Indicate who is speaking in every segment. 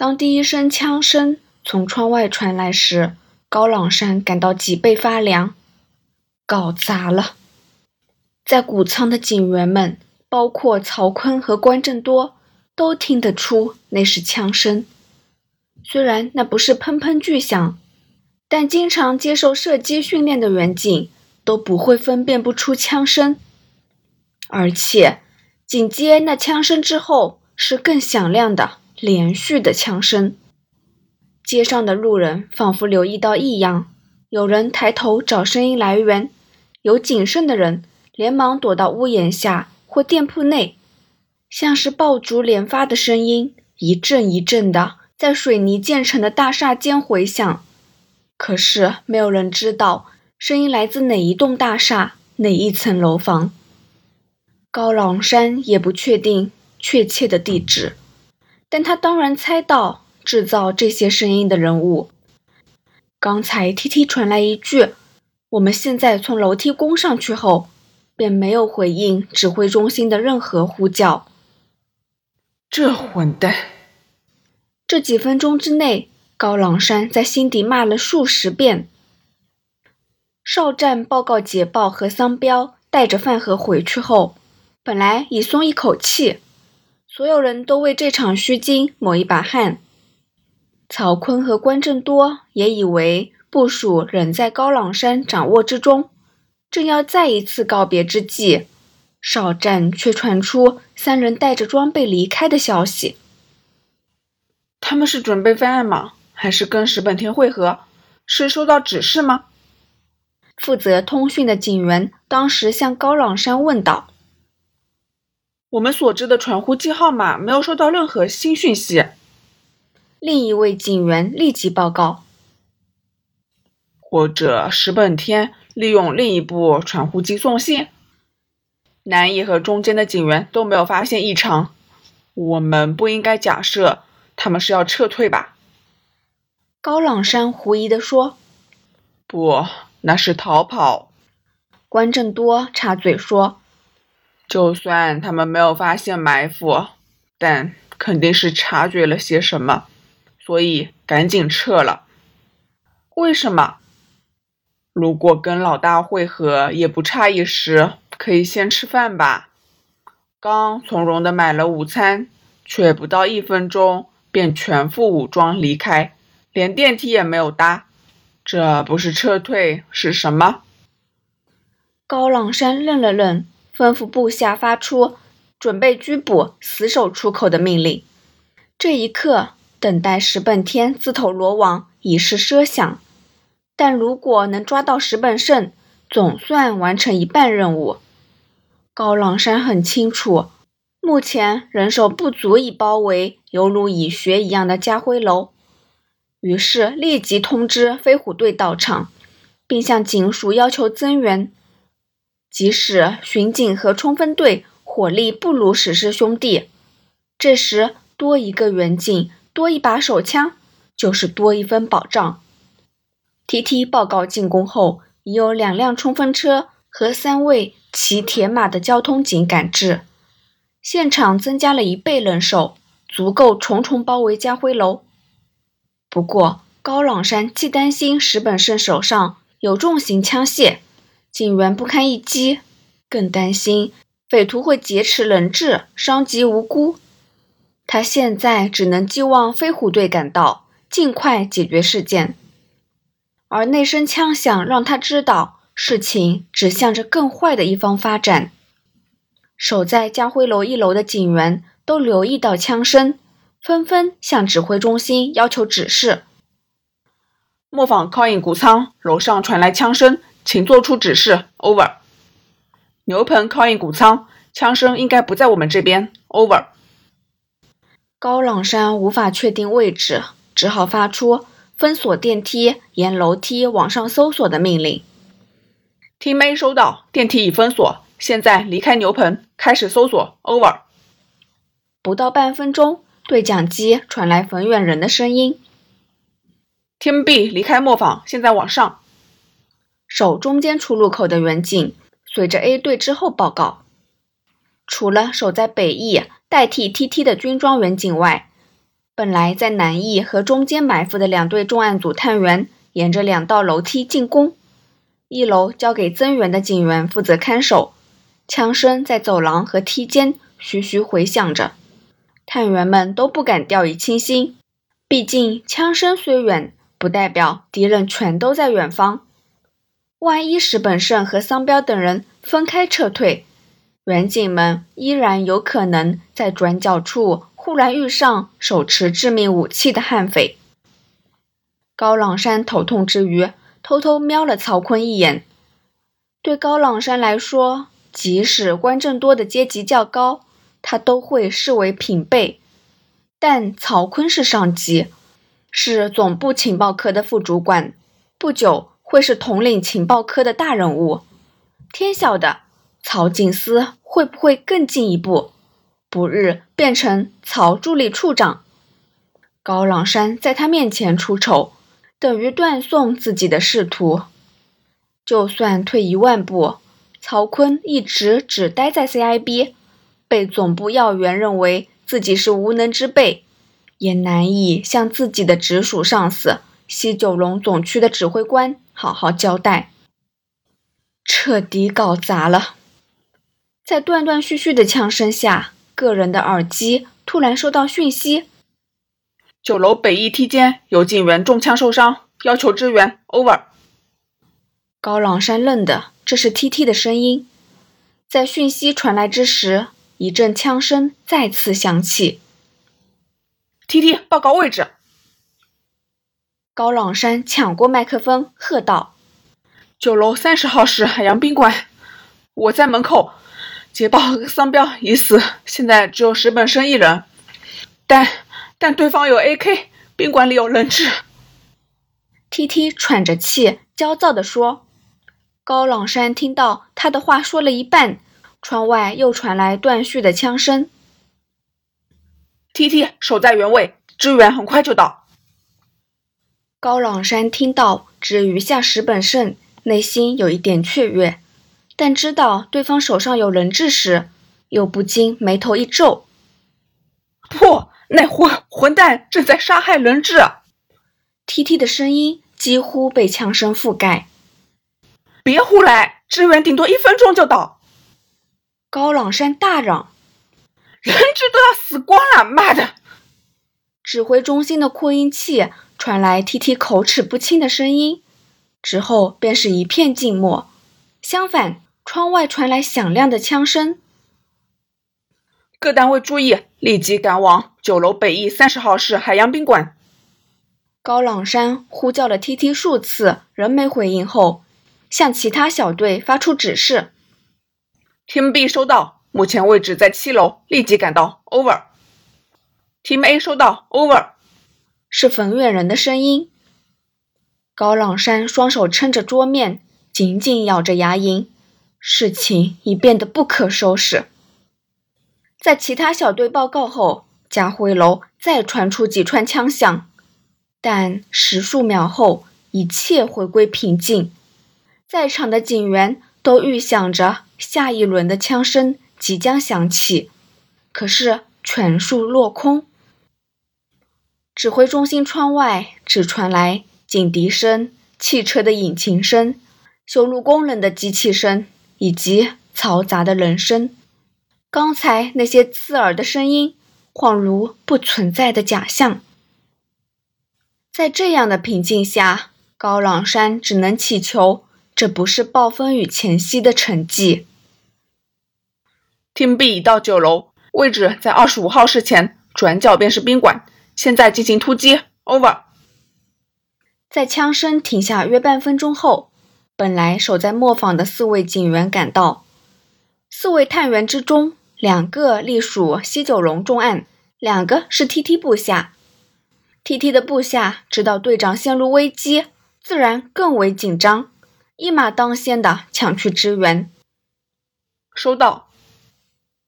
Speaker 1: 当第一声枪声从窗外传来时，高朗山感到脊背发凉。搞砸了！在谷仓的警员们，包括曹坤和关正多，都听得出那是枪声。虽然那不是砰砰巨响，但经常接受射击训练的远警都不会分辨不出枪声。而且，紧接那枪声之后是更响亮的连续的枪声。街上的路人仿佛留意到异样，有人抬头找声音来源。有谨慎的人连忙躲到屋檐下或店铺内，像是爆竹连发的声音，一阵一阵的在水泥建成的大厦间回响。可是没有人知道声音来自哪一栋大厦、哪一层楼房。高朗山也不确定确切的地址，但他当然猜到制造这些声音的人物。刚才 T T 传来一句。我们现在从楼梯攻上去后，便没有回应指挥中心的任何呼叫。
Speaker 2: 这混蛋！
Speaker 1: 这几分钟之内，高朗山在心底骂了数十遍。哨站报告捷报和桑彪带着饭盒回去后，本来已松一口气，所有人都为这场虚惊抹一把汗。曹坤和关正多也以为。部署仍在高朗山掌握之中，正要再一次告别之际，哨站却传出三人带着装备离开的消息。
Speaker 2: 他们是准备翻案吗？还是跟石本天会合？是收到指示吗？
Speaker 1: 负责通讯的警员当时向高朗山问道：“
Speaker 2: 我们所知的传呼机号码没有收到任何新讯息。”
Speaker 1: 另一位警员立即报告。
Speaker 2: 或者石本天利用另一部传呼机送信，南一和中间的警员都没有发现异常。我们不应该假设他们是要撤退吧？
Speaker 1: 高朗山狐疑地说：“
Speaker 2: 不，那是逃跑。”
Speaker 1: 关正多插嘴说：“
Speaker 2: 就算他们没有发现埋伏，但肯定是察觉了些什么，所以赶紧撤了。为什么？”如果跟老大会合也不差一时，可以先吃饭吧。刚从容的买了午餐，却不到一分钟便全副武装离开，连电梯也没有搭。这不是撤退是什么？
Speaker 1: 高朗山愣了愣，吩咐部下发出准备拘捕、死守出口的命令。这一刻，等待石本天自投罗网已是奢想。但如果能抓到石本胜，总算完成一半任务。高朗山很清楚，目前人手不足以包围犹如蚁穴一样的家辉楼，于是立即通知飞虎队到场，并向警署要求增援。即使巡警和冲锋队火力不如史诗兄弟，这时多一个远警，多一把手枪，就是多一分保障。T.T 报告进攻后，已有两辆冲锋车和三位骑铁马的交通警赶至，现场增加了一倍人手，足够重重包围家辉楼。不过，高朗山既担心石本胜手上有重型枪械，警员不堪一击，更担心匪徒会劫持人质，伤及无辜。他现在只能寄望飞虎队赶到，尽快解决事件。而那声枪响让他知道事情指向着更坏的一方发展。守在家辉楼一楼的警员都留意到枪声，纷纷向指挥中心要求指示。
Speaker 2: 磨坊靠近谷仓，楼上传来枪声，请做出指示。Over。牛棚靠近谷仓，枪声应该不在我们这边。Over。
Speaker 1: 高朗山无法确定位置，只好发出。封锁电梯，沿楼梯往上搜索的命令。
Speaker 2: Team A 收到，电梯已封锁，现在离开牛棚，开始搜索。Over。
Speaker 1: 不到半分钟，对讲机传来冯远人的声音
Speaker 2: ：Team B 离开磨坊，现在往上。
Speaker 1: 守中间出入口的远景随着 A 队之后报告。除了守在北翼代替 TT 的军装远景外。本来在南翼和中间埋伏的两队重案组探员，沿着两道楼梯进攻。一楼交给增援的警员负责看守，枪声在走廊和梯间徐徐回响着。探员们都不敢掉以轻心，毕竟枪声虽远，不代表敌人全都在远方。万一石本胜和桑彪等人分开撤退，远景们依然有可能在转角处忽然遇上手持致命武器的悍匪。高朗山头痛之余，偷偷瞄了曹坤一眼。对高朗山来说，即使关正多的阶级较高，他都会视为平辈。但曹坤是上级，是总部情报科的副主管，不久。会是统领情报科的大人物，天晓得曹警司会不会更进一步，不日变成曹助理处长。高朗山在他面前出丑，等于断送自己的仕途。就算退一万步，曹坤一直只待在 CIB，被总部要员认为自己是无能之辈，也难以向自己的直属上司西九龙总区的指挥官。好好交代，彻底搞砸了。在断断续续的枪声下，个人的耳机突然收到讯息：
Speaker 2: 九楼北翼梯间有警员中枪受伤，要求支援。Over。
Speaker 1: 高朗山愣的，这是 TT 的声音。在讯息传来之时，一阵枪声再次响起。
Speaker 2: TT 报告位置。
Speaker 1: 高朗山抢过麦克风，喝道：“
Speaker 2: 九楼三十号是海洋宾馆，我在门口。捷豹和桑彪已死，现在只有石本生一人。但但对方有 AK，宾馆里有人质。
Speaker 1: ”T T 喘着气，焦躁地说。高朗山听到他的话说了一半，窗外又传来断续的枪声。
Speaker 2: T T 守在原位，支援很快就到。
Speaker 1: 高朗山听到只余下石本胜，内心有一点雀跃，但知道对方手上有人质时，又不禁眉头一皱。
Speaker 2: 不，那混混蛋正在杀害人质。
Speaker 1: T T 的声音几乎被枪声覆盖。
Speaker 2: 别胡来，支援顶多一分钟就到。
Speaker 1: 高朗山大嚷：“
Speaker 2: 人质都要死光了，妈的！”
Speaker 1: 指挥中心的扩音器。传来 T T 口齿不清的声音，之后便是一片静默。相反，窗外传来响亮的枪声。
Speaker 2: 各单位注意，立即赶往九楼北翼三十号室海洋宾馆。
Speaker 1: 高朗山呼叫了 T T 数次，仍没回应后，向其他小队发出指示
Speaker 2: T.M.B 收到，目前位置在七楼，立即赶到。Over。Team A 收到。Over。
Speaker 1: 是冯远人的声音。高朗山双手撑着桌面，紧紧咬着牙龈，事情已变得不可收拾。在其他小队报告后，家辉楼再传出几串枪响，但十数秒后，一切回归平静。在场的警员都预想着下一轮的枪声即将响起，可是全数落空。指挥中心窗外只传来警笛声、汽车的引擎声、修路工人的机器声以及嘈杂的人声。刚才那些刺耳的声音，恍如不存在的假象。在这样的平静下，高朗山只能祈求这不是暴风雨前夕的沉寂。
Speaker 2: Team B 已到九楼，位置在二十五号室前，转角便是宾馆。现在进行突击，Over。
Speaker 1: 在枪声停下约半分钟后，本来守在磨坊的四位警员赶到。四位探员之中，两个隶属西九龙重案，两个是 TT 部下。TT 的部下知道队长陷入危机，自然更为紧张，一马当先的抢去支援。
Speaker 2: 收到。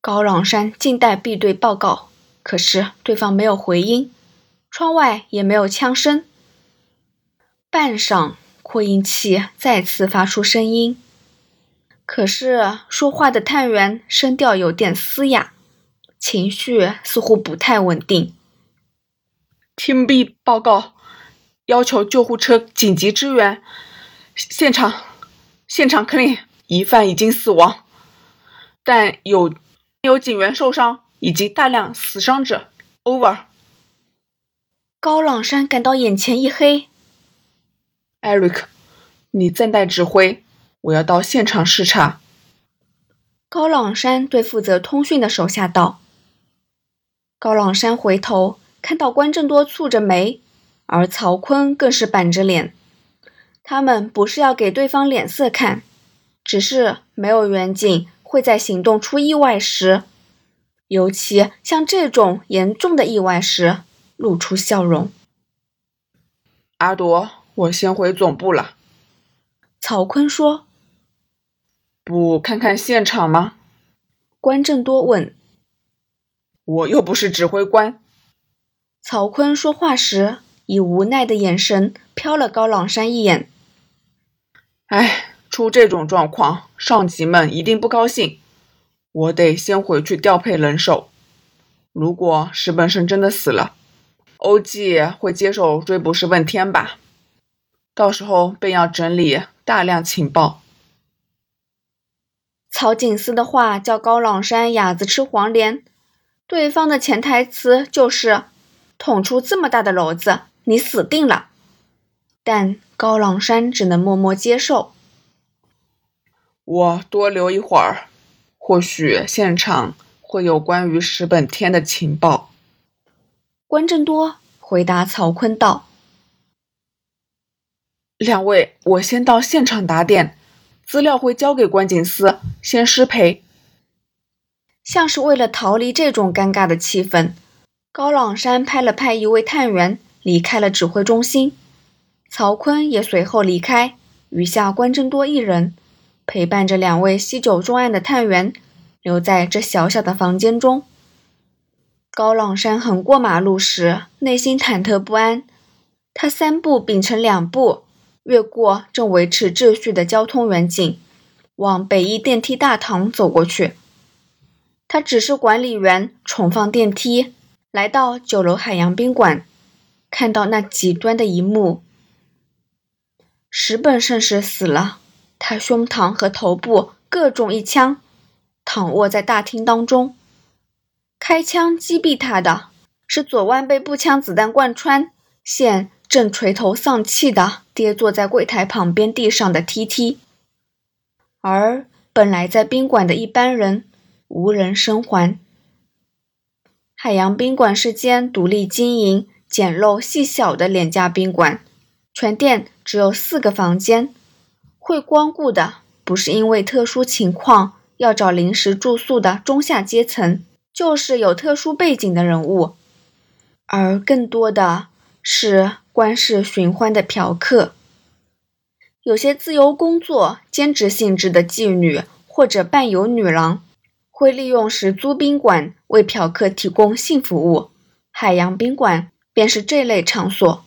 Speaker 1: 高朗山静待 B 队报告，可是对方没有回音。窗外也没有枪声。半晌，扩音器再次发出声音，可是说话的探员声调有点嘶哑，情绪似乎不太稳定。
Speaker 2: 听 B 报告，要求救护车紧急支援。现场，现场肯定疑犯已经死亡，但有有警员受伤以及大量死伤者。Over。
Speaker 1: 高朗山感到眼前一黑。
Speaker 2: Eric，你暂代指挥，我要到现场视察。
Speaker 1: 高朗山对负责通讯的手下道。高朗山回头。看到关正多蹙着眉，而曹坤更是板着脸。他们不是要给对方脸色看，只是没有远景会在行动出意外时，尤其像这种严重的意外时，露出笑容。
Speaker 2: 阿朵，我先回总部了。
Speaker 1: 曹坤说：“
Speaker 2: 不看看现场吗？”
Speaker 1: 关正多问：“
Speaker 2: 我又不是指挥官。”
Speaker 1: 曹坤说话时，以无奈的眼神瞟了高朗山一眼。
Speaker 2: 哎，出这种状况，上级们一定不高兴。我得先回去调配人手。如果石本胜真的死了，欧记会接手追捕石本天吧？到时候便要整理大量情报。
Speaker 1: 曹景思的话叫高朗山哑子吃黄连，对方的潜台词就是。捅出这么大的篓子，你死定了！但高朗山只能默默接受。
Speaker 2: 我多留一会儿，或许现场会有关于石本天的情报。
Speaker 1: 关正多回答曹坤道：“
Speaker 2: 两位，我先到现场打点，资料会交给关警司，先失陪。”
Speaker 1: 像是为了逃离这种尴尬的气氛。高朗山拍了拍一位探员，离开了指挥中心。曹坤也随后离开，余下关正多一人陪伴着两位西九重案的探员，留在这小小的房间中。高朗山横过马路时，内心忐忑不安。他三步并成两步，越过正维持秩序的交通员警，往北一电梯大堂走过去。他指示管理员重放电梯。来到九楼海洋宾馆，看到那极端的一幕：石本胜是死了，他胸膛和头部各中一枪，躺卧在大厅当中。开枪击毙他的是左腕被步枪子弹贯穿，现正垂头丧气的跌坐在柜台旁边地上的 T T，而本来在宾馆的一般人无人生还。海洋宾馆是间独立经营、简陋细小的廉价宾馆，全店只有四个房间。会光顾的不是因为特殊情况要找临时住宿的中下阶层，就是有特殊背景的人物，而更多的是官事寻欢的嫖客。有些自由工作、兼职性质的妓女或者伴游女郎。会利用时租宾馆为嫖客提供性服务，海洋宾馆便是这类场所。